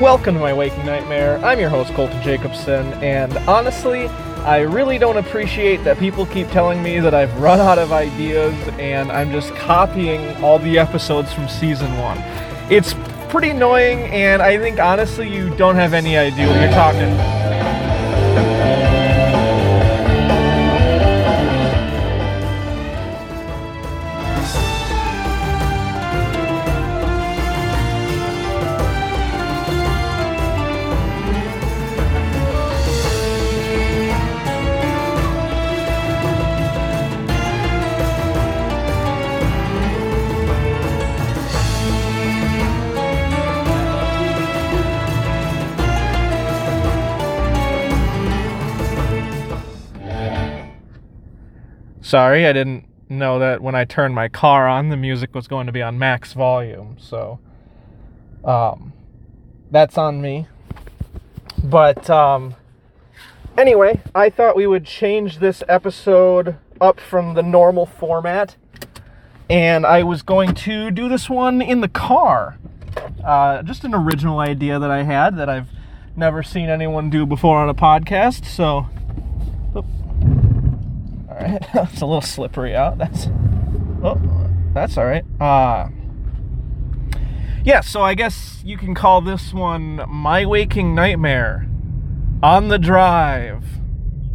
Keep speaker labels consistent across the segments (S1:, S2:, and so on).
S1: Welcome to my waking nightmare. I'm your host, Colton Jacobson, and honestly, I really don't appreciate that people keep telling me that I've run out of ideas and I'm just copying all the episodes from season one. It's pretty annoying, and I think honestly, you don't have any idea what you're talking. Sorry, I didn't know that when I turned my car on, the music was going to be on max volume. So, um, that's on me. But, um, anyway, I thought we would change this episode up from the normal format. And I was going to do this one in the car. Uh, just an original idea that I had that I've never seen anyone do before on a podcast. So, all right, it's a little slippery out. That's oh, that's all right. Uh yeah, so I guess you can call this one My Waking Nightmare on the Drive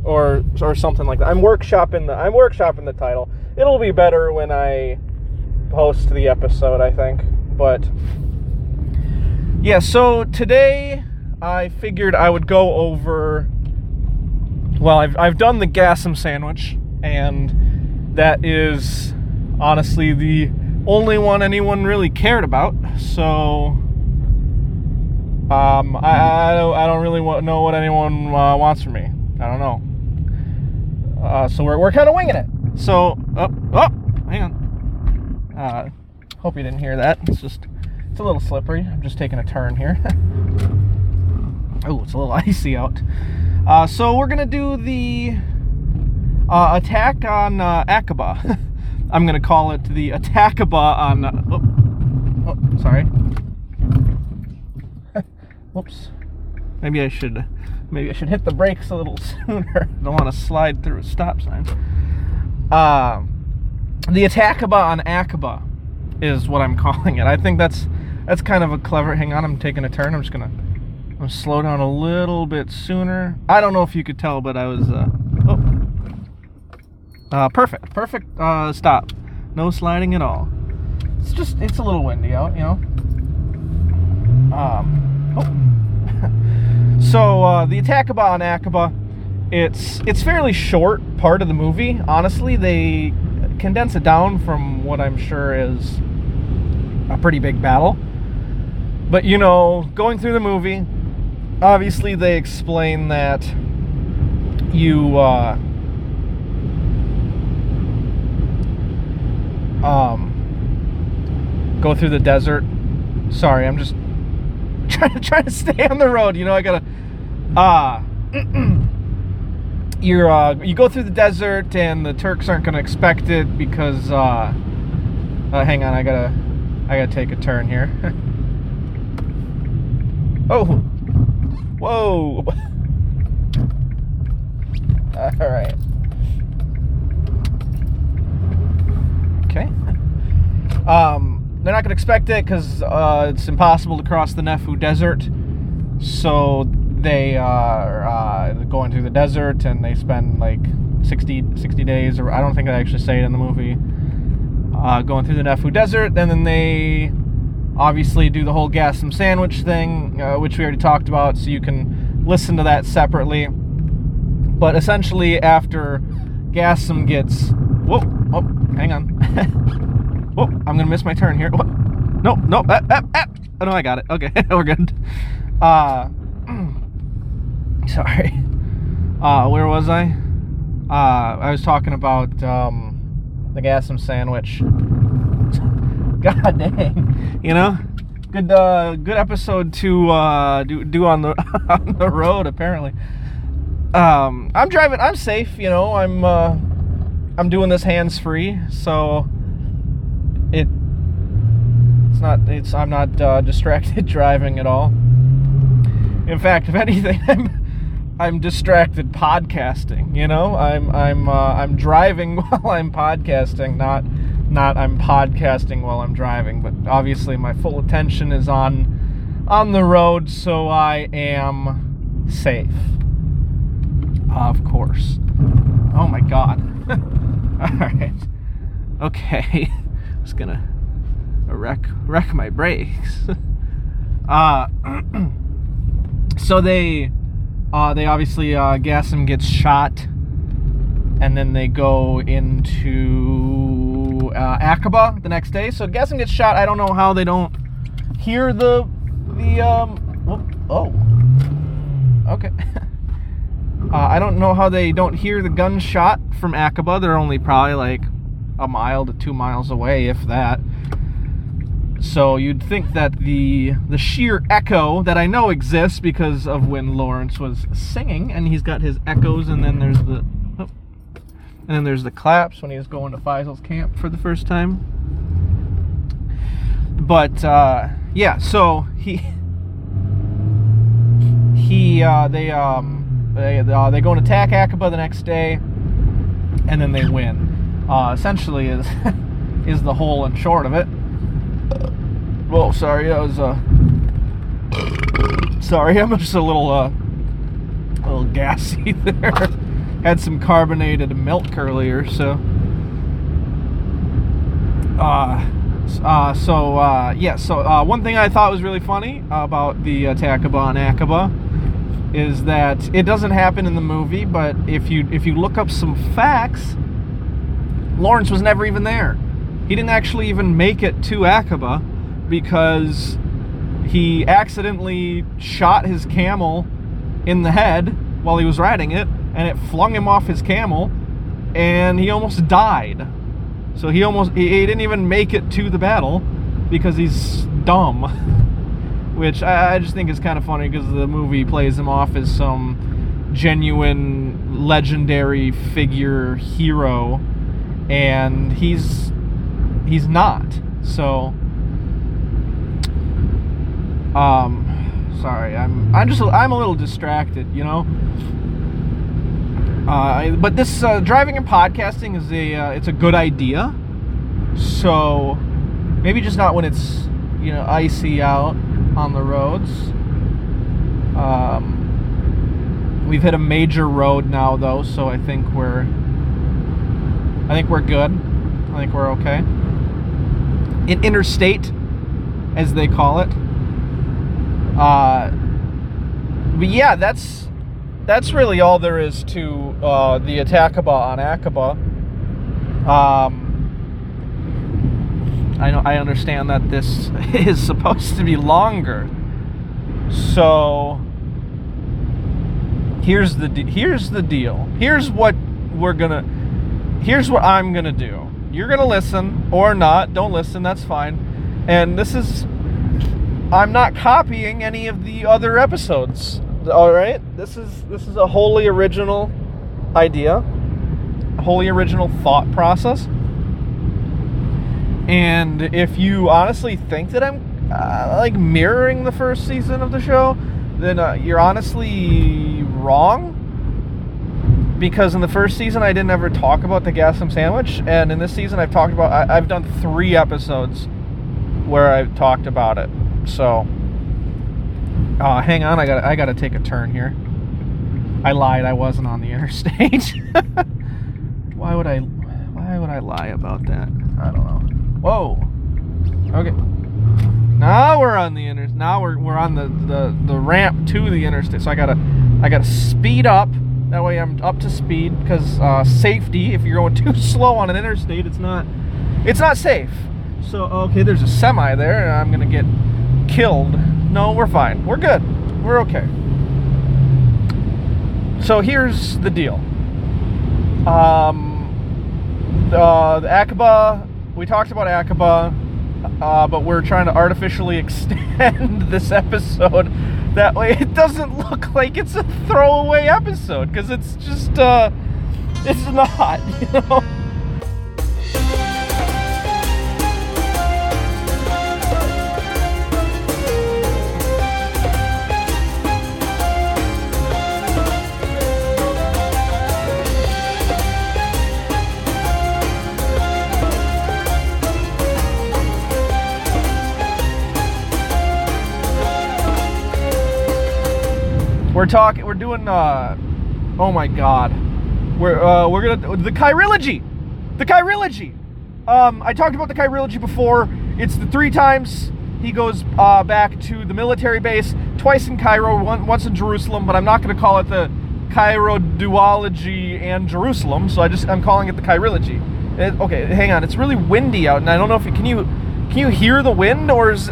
S1: or or something like that. I'm workshopping the I'm workshopping the title. It'll be better when I post the episode, I think. But yeah, so today I figured I would go over well, I've I've done the Gasim sandwich and that is honestly the only one anyone really cared about. So um, I, I, don't, I don't really know what anyone uh, wants from me. I don't know. Uh, so we're, we're kind of winging it. So, oh, oh, hang on. Uh, hope you didn't hear that. It's just, it's a little slippery. I'm just taking a turn here. oh, it's a little icy out. Uh, so we're gonna do the uh, attack on uh, Aqaba. I'm gonna call it the Attackaba on. Uh, oh, oh, sorry. Whoops. Maybe I should. Maybe I should hit the brakes a little sooner. Don't want to slide through a stop sign. Uh, the Attackaba on Aqaba is what I'm calling it. I think that's that's kind of a clever. Hang on, I'm taking a turn. I'm just gonna. I'm slow down a little bit sooner. I don't know if you could tell, but I was. Uh, oh, uh, perfect, perfect uh, stop. No sliding at all. It's just, it's a little windy out, you know. Um, oh. so uh, the Attackaba on Aqaba, it's it's fairly short part of the movie. Honestly, they condense it down from what I'm sure is a pretty big battle. But you know, going through the movie, obviously they explain that you. Uh, um, go through the desert. Sorry, I'm just trying to try to stay on the road. You know, I gotta. Uh, you're uh, you go through the desert, and the Turks aren't gonna expect it because. Uh, uh, hang on, I gotta, I gotta take a turn here. oh, whoa. All right. Okay. Um, they're not going to expect it because uh, it's impossible to cross the Nefud Desert. So they are uh, going through the desert and they spend like 60, 60 days, or I don't think I actually say it in the movie, uh, going through the Nefud Desert. And then they obviously do the whole Gasim sandwich thing, uh, which we already talked about, so you can listen to that separately. But essentially, after Gasim gets. Whoa! Oh, hang on. oh, I'm gonna miss my turn here. Oh, no, no, ah, ah, ah. Oh, no, I got it. Okay, we're good. Uh, sorry. Uh, where was I? Uh, I was talking about um, the Gasim sandwich. God dang, you know, good uh, good episode to uh, do do on the on the road. Apparently, um, I'm driving. I'm safe. You know, I'm. Uh, I'm doing this hands free, so it it's not it's I'm not uh, distracted driving at all. In fact, if anything, I'm I'm distracted podcasting. You know, I'm I'm uh, I'm driving while I'm podcasting, not not I'm podcasting while I'm driving. But obviously, my full attention is on on the road, so I am safe. Of course. Oh my God. All right. Okay. Just gonna wreck wreck my brakes. uh so they uh they obviously uh Gasim gets shot and then they go into uh, Aqaba the next day. So Gasim gets shot. I don't know how they don't hear the the um oh okay. uh, I don't know how they don't hear the gunshot from Aqaba. They're only probably like a mile to two miles away, if that. So you'd think that the the sheer echo that I know exists because of when Lawrence was singing, and he's got his echoes, and then there's the oh, and then there's the claps when he was going to Faisal's camp for the first time. But uh, yeah, so he he uh, they um they uh, they go and attack Aqaba the next day, and then they win. Uh, essentially, is is the whole and short of it. Well, sorry, I was uh sorry, I'm just a little uh a little gassy there. Had some carbonated milk earlier, so uh uh, so uh, yeah, so uh, one thing I thought was really funny about the attack on Aqaba is that it doesn't happen in the movie, but if you if you look up some facts, Lawrence was never even there. He didn't actually even make it to Aqaba because he accidentally shot his camel in the head while he was riding it, and it flung him off his camel, and he almost died. So he almost he, didn't even make it to the battle because he's dumb. Which I, I just think is kind of funny because the movie plays him off as some genuine legendary figure hero and he's he's not. So um sorry, I'm I'm just I'm a little distracted, you know. Uh, but this uh, driving and podcasting is a uh, it's a good idea. So maybe just not when it's you know icy out on the roads. Um, we've hit a major road now though, so I think we're I think we're good. I think we're okay. In interstate, as they call it. Uh, but yeah, that's that's really all there is to uh, the Attackaba on Aqaba. Um, I know I understand that this is supposed to be longer, so here's the de- here's the deal. Here's what we're gonna. Here's what I'm gonna do. You're gonna listen or not. Don't listen. That's fine. And this is. I'm not copying any of the other episodes all right this is this is a wholly original idea wholly original thought process and if you honestly think that i'm uh, like mirroring the first season of the show then uh, you're honestly wrong because in the first season i didn't ever talk about the Gasim sandwich and in this season i've talked about I, i've done three episodes where i've talked about it so Oh, hang on, I got I got to take a turn here. I lied. I wasn't on the interstate. why would I? Why would I lie about that? I don't know. Whoa. Okay. Now we're on the inter. Now we're we're on the, the the ramp to the interstate. So I gotta I gotta speed up. That way I'm up to speed because uh, safety. If you're going too slow on an interstate, it's not it's not safe. So okay, there's a semi there, and I'm gonna get killed no, we're fine. We're good. We're okay. So here's the deal. Um, uh, the Aqaba, we talked about Aqaba, uh, but we're trying to artificially extend this episode. That way it doesn't look like it's a throwaway episode, because it's just, uh, it's not, you know? We're talking. We're doing. Uh, oh my God. We're uh, we're gonna the chirology, the chirology. Um, I talked about the chirology before. It's the three times he goes uh, back to the military base, twice in Cairo, one, once in Jerusalem. But I'm not to call it the Cairo duology and Jerusalem. So I just I'm calling it the chirology. It, okay, hang on. It's really windy out, and I don't know if you can you can you hear the wind or is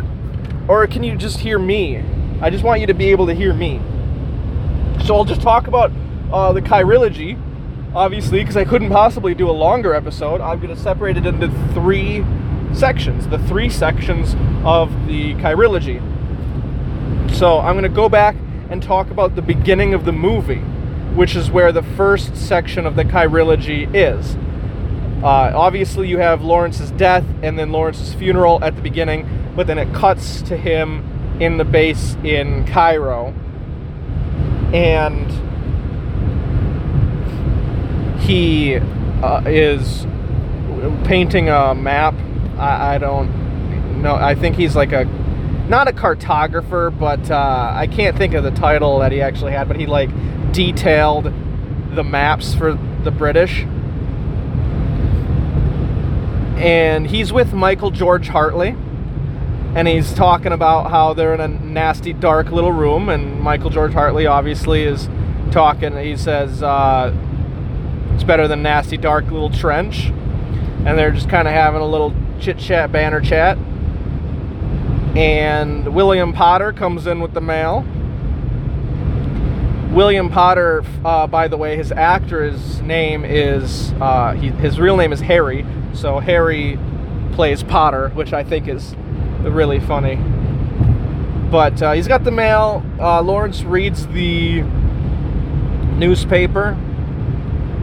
S1: or can you just hear me? I just want you to be able to hear me. So I'll just talk about uh, the chirology, obviously, because I couldn't possibly do a longer episode. I'm going to separate it into three sections, the three sections of the chirology. So I'm going to go back and talk about the beginning of the movie, which is where the first section of the chirology is. Uh, obviously, you have Lawrence's death and then Lawrence's funeral at the beginning, but then it cuts to him in the base in Cairo. And he uh, is painting a map. I, I, don't know. I think he's like a not a cartographer, but uh, I can't think of the title that he actually had. But he like detailed the maps for the British and he's with Michael George Hartley, and he's talking about how they're in a nasty, dark little room, and Michael George Hartley obviously is talking. He says uh, it's better than nasty, dark little trench, and they're just kind of having a little chit chat, banner chat. And William Potter comes in with the mail. William Potter, uh, by the way, his actor's name is uh, he, his real name is Harry, so Harry plays Potter, which I think is really funny. But uh, he's got the mail. Uh, Lawrence reads the newspaper,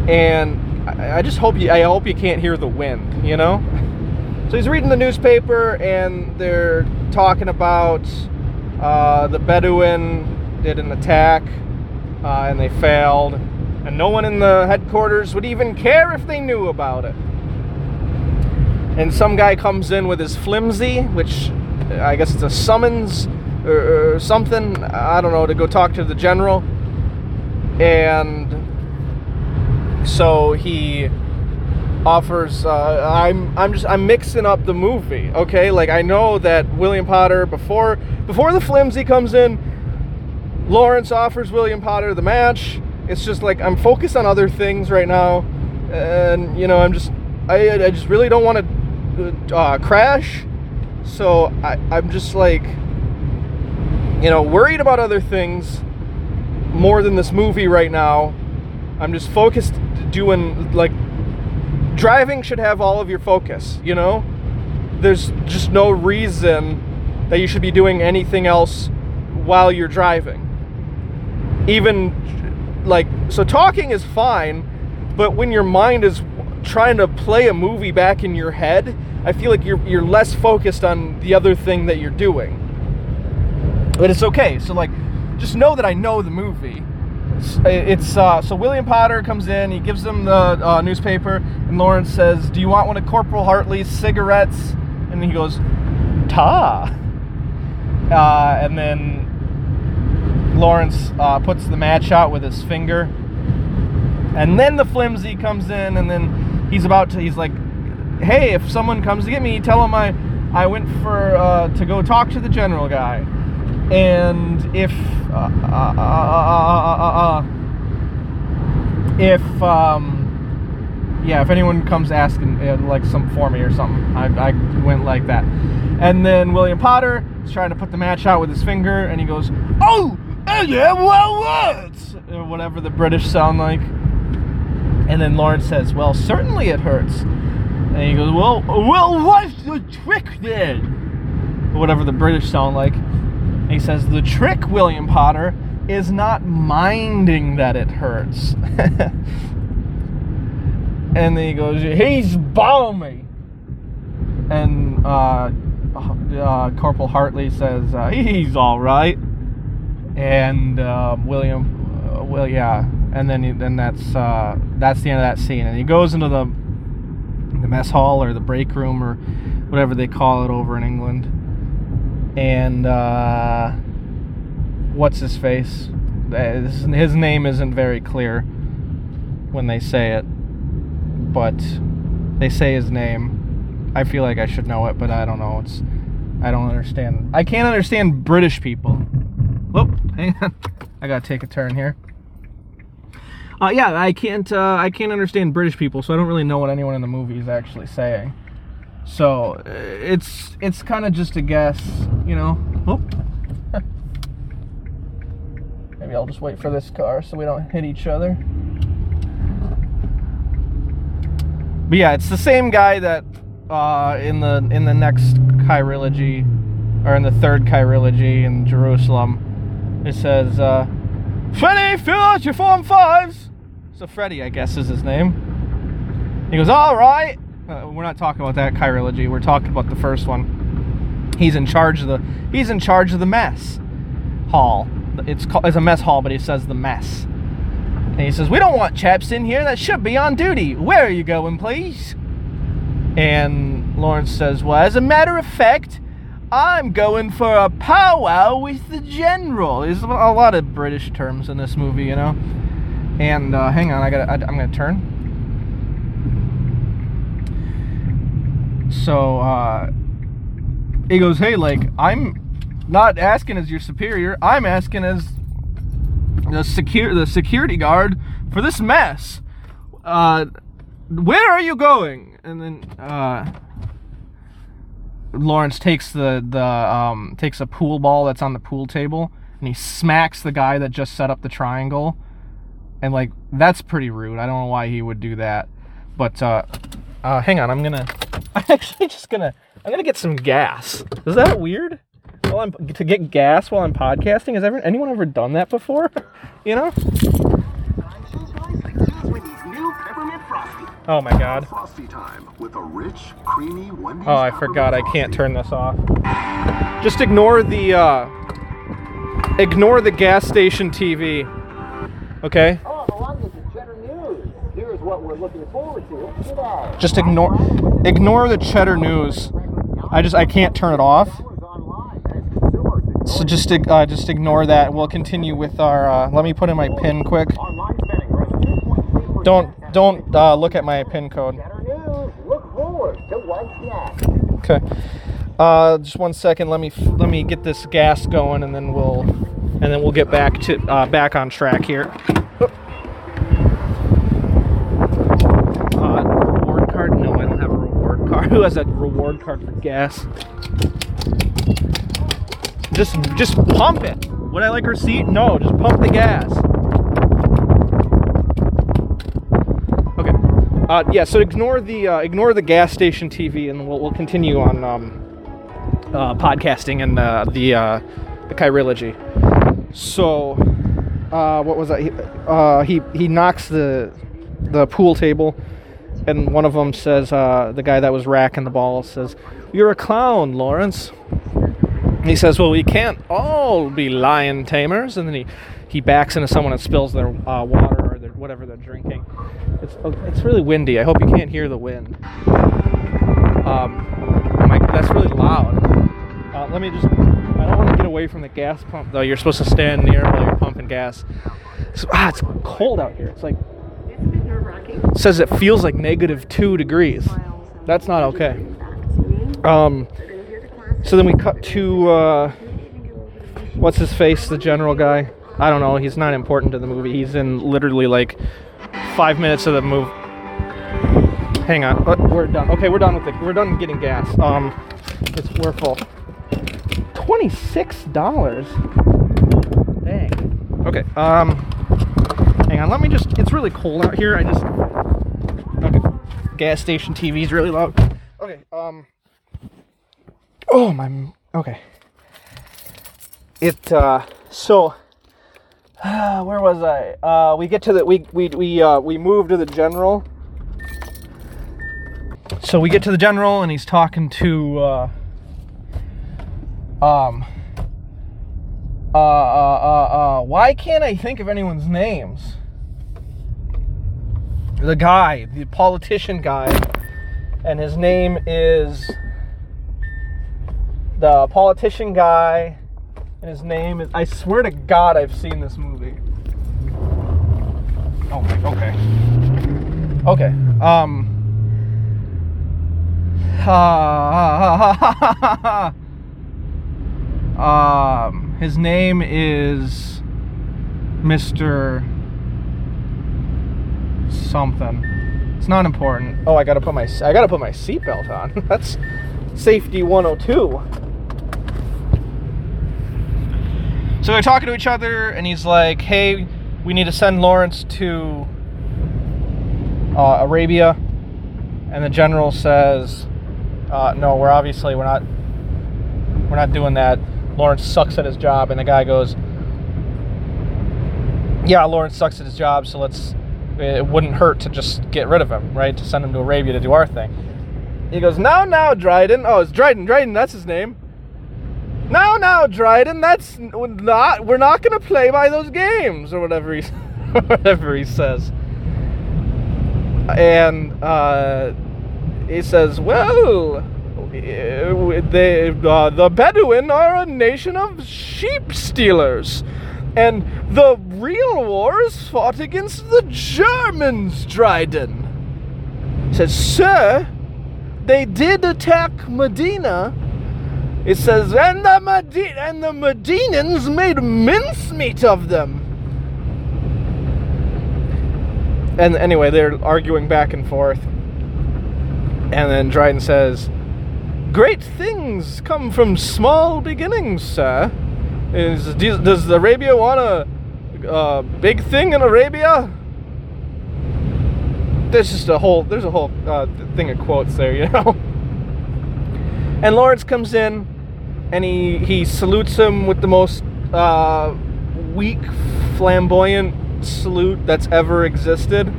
S1: and I, I just hope you. I hope you can't hear the wind. You know. So he's reading the newspaper, and they're talking about uh, the Bedouin did an attack, uh, and they failed, and no one in the headquarters would even care if they knew about it and some guy comes in with his flimsy, which I guess it's a summons or, or something. I don't know to go talk to the general, and so he offers. Uh, I'm I'm just I'm mixing up the movie. Okay, like I know that William Potter before before the flimsy comes in, Lawrence offers William Potter the match. It's just like I'm focused on other things right now, and you know I'm just I I just really don't want to uh, crash. So I, I'm just like, you know, worried about other things more than this movie right now. I'm just focused doing like driving should have all of your focus, you know? There's just no reason that you should be doing anything else while you're driving. Even like so talking is fine, but when your mind is trying to play a movie back in your head, I feel like you're you're less focused on the other thing that you're doing. But it's okay. So like, just know that I know the movie. It's, uh, so William Potter comes in. He gives them the uh, newspaper, and Lawrence says, "Do you want one of Corporal Hartley's cigarettes?" And he goes, "Ta." Uh, and then Lawrence uh, puts the match out with his finger, and then the flimsy comes in, and then he's about to he's like hey if someone comes to get me tell him i i went for uh, to go talk to the general guy and if uh, uh, if um yeah if anyone comes asking like some for me or something I, I went like that and then william potter is trying to put the match out with his finger and he goes oh, oh yeah well what or whatever the british sound like and then Lawrence says, Well, certainly it hurts. And he goes, Well, well, what's the trick then? whatever the British sound like. And he says, The trick, William Potter, is not minding that it hurts. and then he goes, He's balmy. And uh, uh, Corporal Hartley says, uh, He's all right. And um, William, uh, well, yeah, and then then that's uh, that's the end of that scene. And he goes into the the mess hall or the break room or whatever they call it over in England. And uh, what's his face? uh, his, name isn't very clear when they say it, but they say his name. I feel like I should know it, but I don't know. It's I don't understand. I can't understand British people. Whoop, hang on. I gotta take a turn here. Uh, yeah, I can't. Uh, I can't understand British people, so I don't really know what anyone in the movie is actually saying. So uh, it's it's kind of just a guess, you know. Whoop. Maybe I'll just wait for this car so we don't hit each other. But yeah, it's the same guy that uh, in the in the next chirology, or in the third chirology in Jerusalem, it says, uh, "Freddy, fill out your form fives." So Freddy, I guess, is his name. He goes, "All right." Uh, we're not talking about that chirology. We're talking about the first one. He's in charge of the he's in charge of the mess hall. It's called it's a mess hall, but he says the mess. And he says, "We don't want chaps in here that should be on duty. Where are you going, please?" And Lawrence says, "Well, as a matter of fact, I'm going for a powwow with the general." There's a lot of British terms in this movie, you know. And uh, hang on, I got I'm gonna turn. So uh, he goes, "Hey, like I'm not asking as your superior. I'm asking as the secure the security guard for this mess. Uh, where are you going?" And then uh, Lawrence takes the the um, takes a pool ball that's on the pool table and he smacks the guy that just set up the triangle. And like that's pretty rude. I don't know why he would do that. But uh, uh, hang on, I'm gonna. I'm actually just gonna. I'm gonna get some gas. Is that weird? While I'm to get gas while I'm podcasting. Has ever anyone ever done that before? you know? Oh my god.
S2: Frosty time with a rich, creamy Wendy's
S1: Oh, I forgot. I can't turn this off. Just ignore the. uh Ignore the gas station TV. Okay.
S3: Oh, along with the Cheddar News. Here's what we're looking forward to today.
S1: Just ignore. Ignore the cheddar news. I just. I can't turn it off.
S3: It's online as consumers
S1: So just uh, just ignore that. We'll continue with our. Uh, let me put in my pin quick.
S3: online spending rose 2.3%.
S1: Don't don't uh, look at my pin code.
S3: Cheddar News. Look forward to one snack.
S1: Okay. Uh, just one second. Let me f- let me get this gas going, and then we'll and then we'll get back to uh, back on track here. Uh, reward card? No, I don't have a reward card. Who has a reward card for gas? Just just pump it. Would I like a receipt? No, just pump the gas. Okay. Uh, yeah. So ignore the uh, ignore the gas station TV, and we'll, we'll continue on um, uh, podcasting and uh, the uh, the chirology. So, uh, what was that? He, uh, he he knocks the the pool table, and one of them says, uh, the guy that was racking the ball says, "You're a clown, Lawrence." He says, "Well, we can't all be lion tamers." And then he he backs into someone and spills their uh, water whatever they're drinking. It's it's really windy. I hope you can't hear the wind. Um, my, that's really loud. Uh, let me just. I don't want to get away from the gas pump though. You're supposed to stand near while you're pumping gas. So, ah, it's cold out here. It's like
S4: It's a bit nerve-wracking.
S1: it says it feels like negative two degrees. That's not okay. Um, so then we cut to uh, what's his face, the general guy. I don't know. He's not important to the movie. He's in literally like five minutes of the movie. Hang on, Uh, we're done. Okay, we're done with it. We're done getting gas. Um, it's we're full. Twenty-six dollars. Dang. Okay. Um, hang on. Let me just. It's really cold out here. I just. Okay. Gas station TV is really loud. Okay. Um. Oh my. Okay. It. Uh. So. Where was I? Uh, we get to the we we we uh, we move to the general. So we get to the general and he's talking to uh, um uh, uh uh uh why can't I think of anyone's names? The guy, the politician guy, and his name is the politician guy, and his name is I swear to God I've seen this movie. Oh my. Okay. Okay. Um. Um. His name is Mr. Something. It's not important. Oh, I gotta put my I gotta put my seatbelt on. That's safety 102. So they're talking to each other, and he's like, "Hey, we need to send Lawrence to uh, Arabia." And the general says, uh, "No, we're obviously we're not we're not doing that. Lawrence sucks at his job." And the guy goes, "Yeah, Lawrence sucks at his job, so let's." It wouldn't hurt to just get rid of him, right? To send him to Arabia to do our thing. He goes, "Now, now, Dryden. Oh, it's Dryden. Dryden, that's his name." Now, now, Dryden, that's not. We're not gonna play by those games, or whatever he, whatever he says. And uh, he says, "Well, they, uh, the Bedouin are a nation of sheep stealers, and the real war is fought against the Germans." Dryden he says, "Sir, they did attack Medina." It says, and the Medi- and the Medinans made mincemeat of them. And anyway, they're arguing back and forth. And then Dryden says, Great things come from small beginnings, sir. Is, does Arabia want a, a big thing in Arabia? There's just a whole there's a whole uh, thing of quotes there, you know. And Lawrence comes in, and he he salutes him with the most uh, weak, flamboyant salute that's ever existed.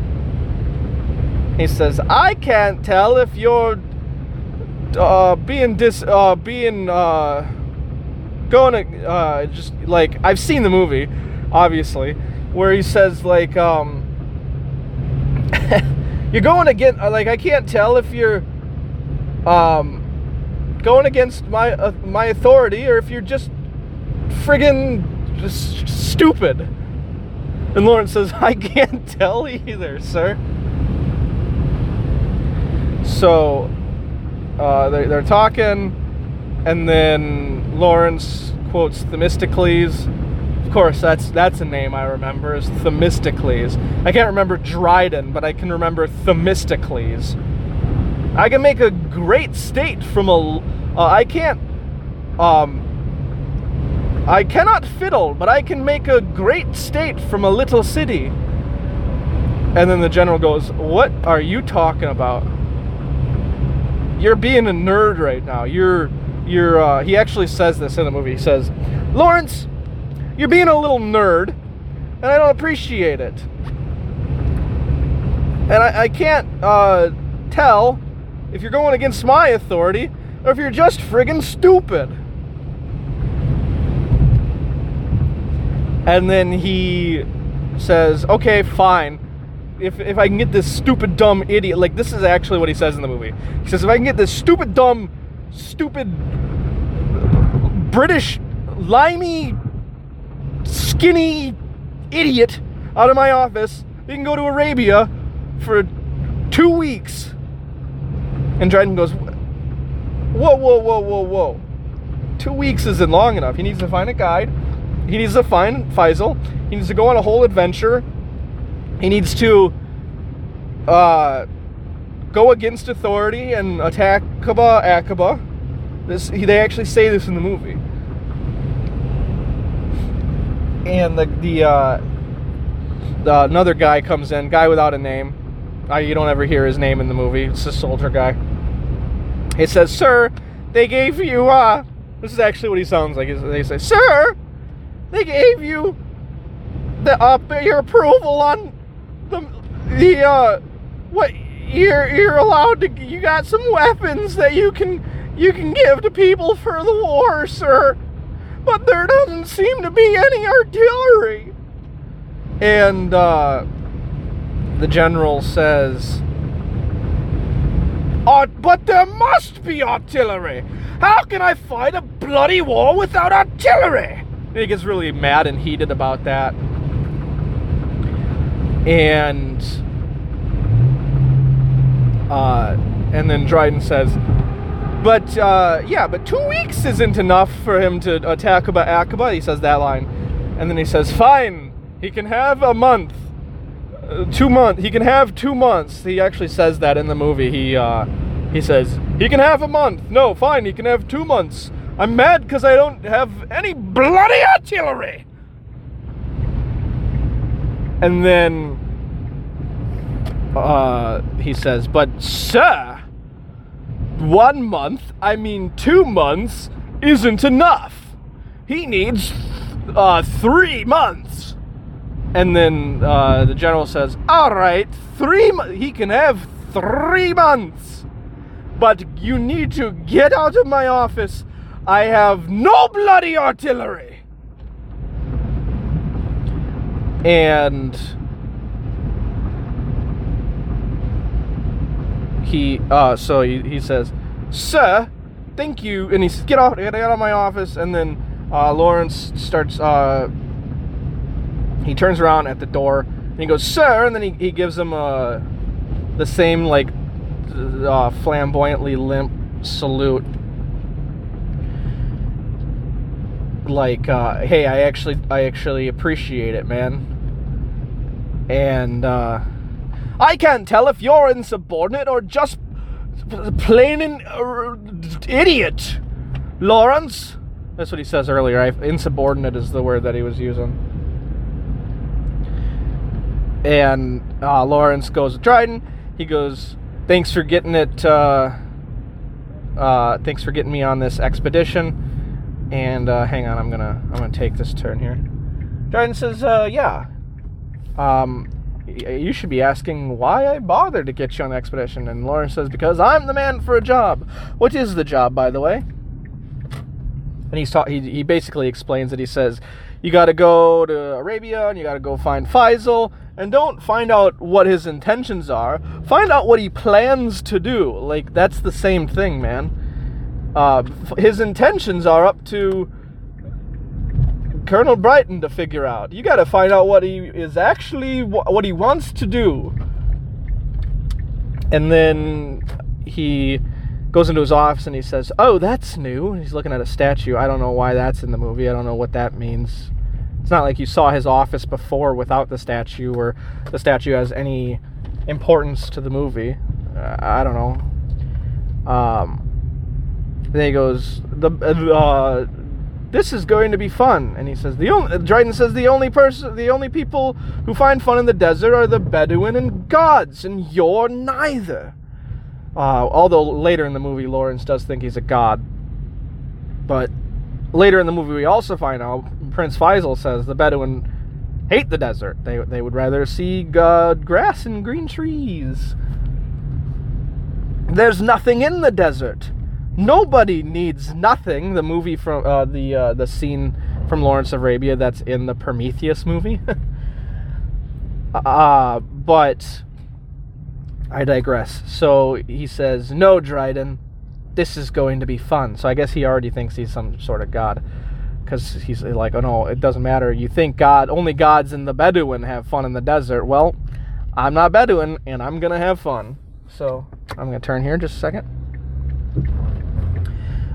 S1: He says, "I can't tell if you're uh, being dis uh, being uh, going to uh, just like I've seen the movie, obviously, where he says like um, you're going to get like I can't tell if you're um." Going against my uh, my authority or if you're just friggin' just stupid. And Lawrence says, I can't tell either, sir. So uh, they, they're talking, and then Lawrence quotes Themistocles. Of course, that's that's a name I remember is Themistocles. I can't remember Dryden, but I can remember Themistocles. I can make a great state from a. Uh, I can't. Um. I cannot fiddle, but I can make a great state from a little city. And then the general goes, What are you talking about? You're being a nerd right now. You're. You're. Uh, he actually says this in the movie. He says, Lawrence, you're being a little nerd, and I don't appreciate it. And I, I can't uh, tell if you're going against my authority or if you're just friggin' stupid. And then he says, okay, fine. If, if I can get this stupid, dumb idiot, like this is actually what he says in the movie. He says, if I can get this stupid, dumb, stupid, British, limey, skinny idiot out of my office, we can go to Arabia for two weeks. And Dryden goes, whoa, whoa, whoa, whoa, whoa. Two weeks isn't long enough. He needs to find a guide. He needs to find Faisal. He needs to go on a whole adventure. He needs to uh, go against authority and attack Kaba Aqaba. This they actually say this in the movie. And the the, uh, the another guy comes in, guy without a name. You don't ever hear his name in the movie. It's a soldier guy. He says, "Sir, they gave you uh." This is actually what he sounds like. They say, "Sir, they gave you the uh, your approval on the the uh what you're you're allowed to you got some weapons that you can you can give to people for the war, sir. But there doesn't seem to be any artillery." And uh the general says, "Oh, but there must be artillery. How can I fight a bloody war without artillery?" And he gets really mad and heated about that. and uh, and then Dryden says, "But uh, yeah, but two weeks isn't enough for him to attack Aqaba." Aqaba. He says that line, and then he says, "Fine, he can have a month, two months. He can have two months." He actually says that in the movie. He uh, he says he can have a month. No, fine, he can have two months. I'm mad because I don't have any bloody artillery. And then uh, he says, But, sir, one month, I mean two months, isn't enough. He needs uh, three months. And then uh, the general says, All right, three mo- he can have three months. But you need to get out of my office. I have no bloody artillery. And he uh so he, he says sir thank you and he says get out get out of my office and then uh lawrence starts uh he turns around at the door and he goes sir and then he, he gives him uh the same like uh, flamboyantly limp salute like uh hey i actually i actually appreciate it man and uh I can't tell if you're insubordinate or just plain an uh, idiot, Lawrence. That's what he says earlier. I, insubordinate is the word that he was using. And uh, Lawrence goes to Dryden. He goes, "Thanks for getting it. Uh, uh, thanks for getting me on this expedition." And uh, hang on, I'm gonna I'm gonna take this turn here. Dryden says, uh, "Yeah." Um, you should be asking why I bothered to get you on the expedition. And Lawrence says, because I'm the man for a job. What is the job, by the way? And he's ta- he, he basically explains that He says, you got to go to Arabia and you got to go find Faisal. And don't find out what his intentions are. Find out what he plans to do. Like, that's the same thing, man. Uh, his intentions are up to Colonel Brighton to figure out. You got to find out what he is actually what he wants to do. And then he goes into his office and he says, "Oh, that's new." He's looking at a statue. I don't know why that's in the movie. I don't know what that means. It's not like you saw his office before without the statue, or the statue has any importance to the movie. Uh, I don't know. Um, then he goes, "The uh, this is going to be fun. And he says the only Dryden says the only person the only people who find fun in the desert are the Bedouin and gods, and you're neither. Uh, although later in the movie Lawrence does think he's a god. But later in the movie we also find out Prince Faisal says the Bedouin hate the desert. They they would rather see uh, grass and green trees. There's nothing in the desert. Nobody needs nothing. The movie from uh, the uh, the scene from Lawrence of Arabia that's in the Prometheus movie. uh, but I digress. So he says, "No, Dryden, this is going to be fun." So I guess he already thinks he's some sort of god, because he's like, "Oh no, it doesn't matter. You think God only gods in the Bedouin have fun in the desert? Well, I'm not Bedouin, and I'm gonna have fun." So I'm gonna turn here just a second.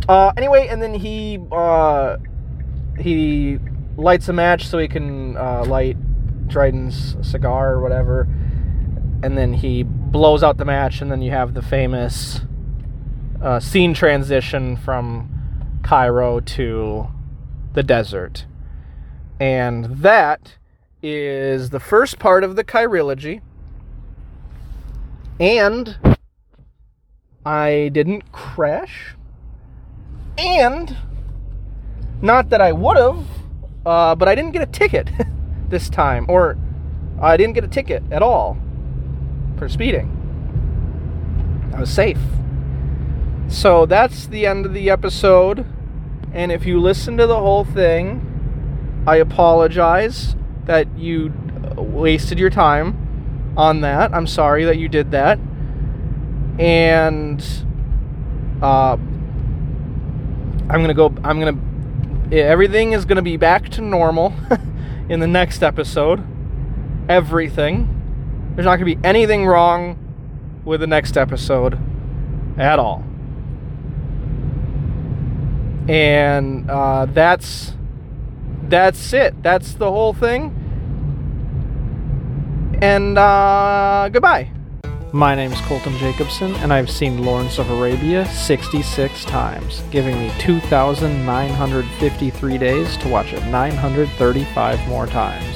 S1: Uh, anyway, and then he uh, he lights a match so he can uh, light Dryden's cigar or whatever, and then he blows out the match, and then you have the famous uh, scene transition from Cairo to the desert, and that is the first part of the Chirology, and I didn't crash and not that I would have, uh, but I didn't get a ticket this time, or I didn't get a ticket at all for speeding. I was safe. So that's the end of the episode. And if you listen to the whole thing, I apologize that you wasted your time on that. I'm sorry that you did that. And uh, I'm gonna go. I'm gonna. Everything is gonna be back to normal in the next episode. Everything. There's not to be anything wrong with the next episode at all. And uh, that's that's it. That's the whole thing. And uh, goodbye. My name is Colton Jacobson, and I've seen Lawrence of Arabia 66 times, giving me 2,953 days to watch it 935 more times.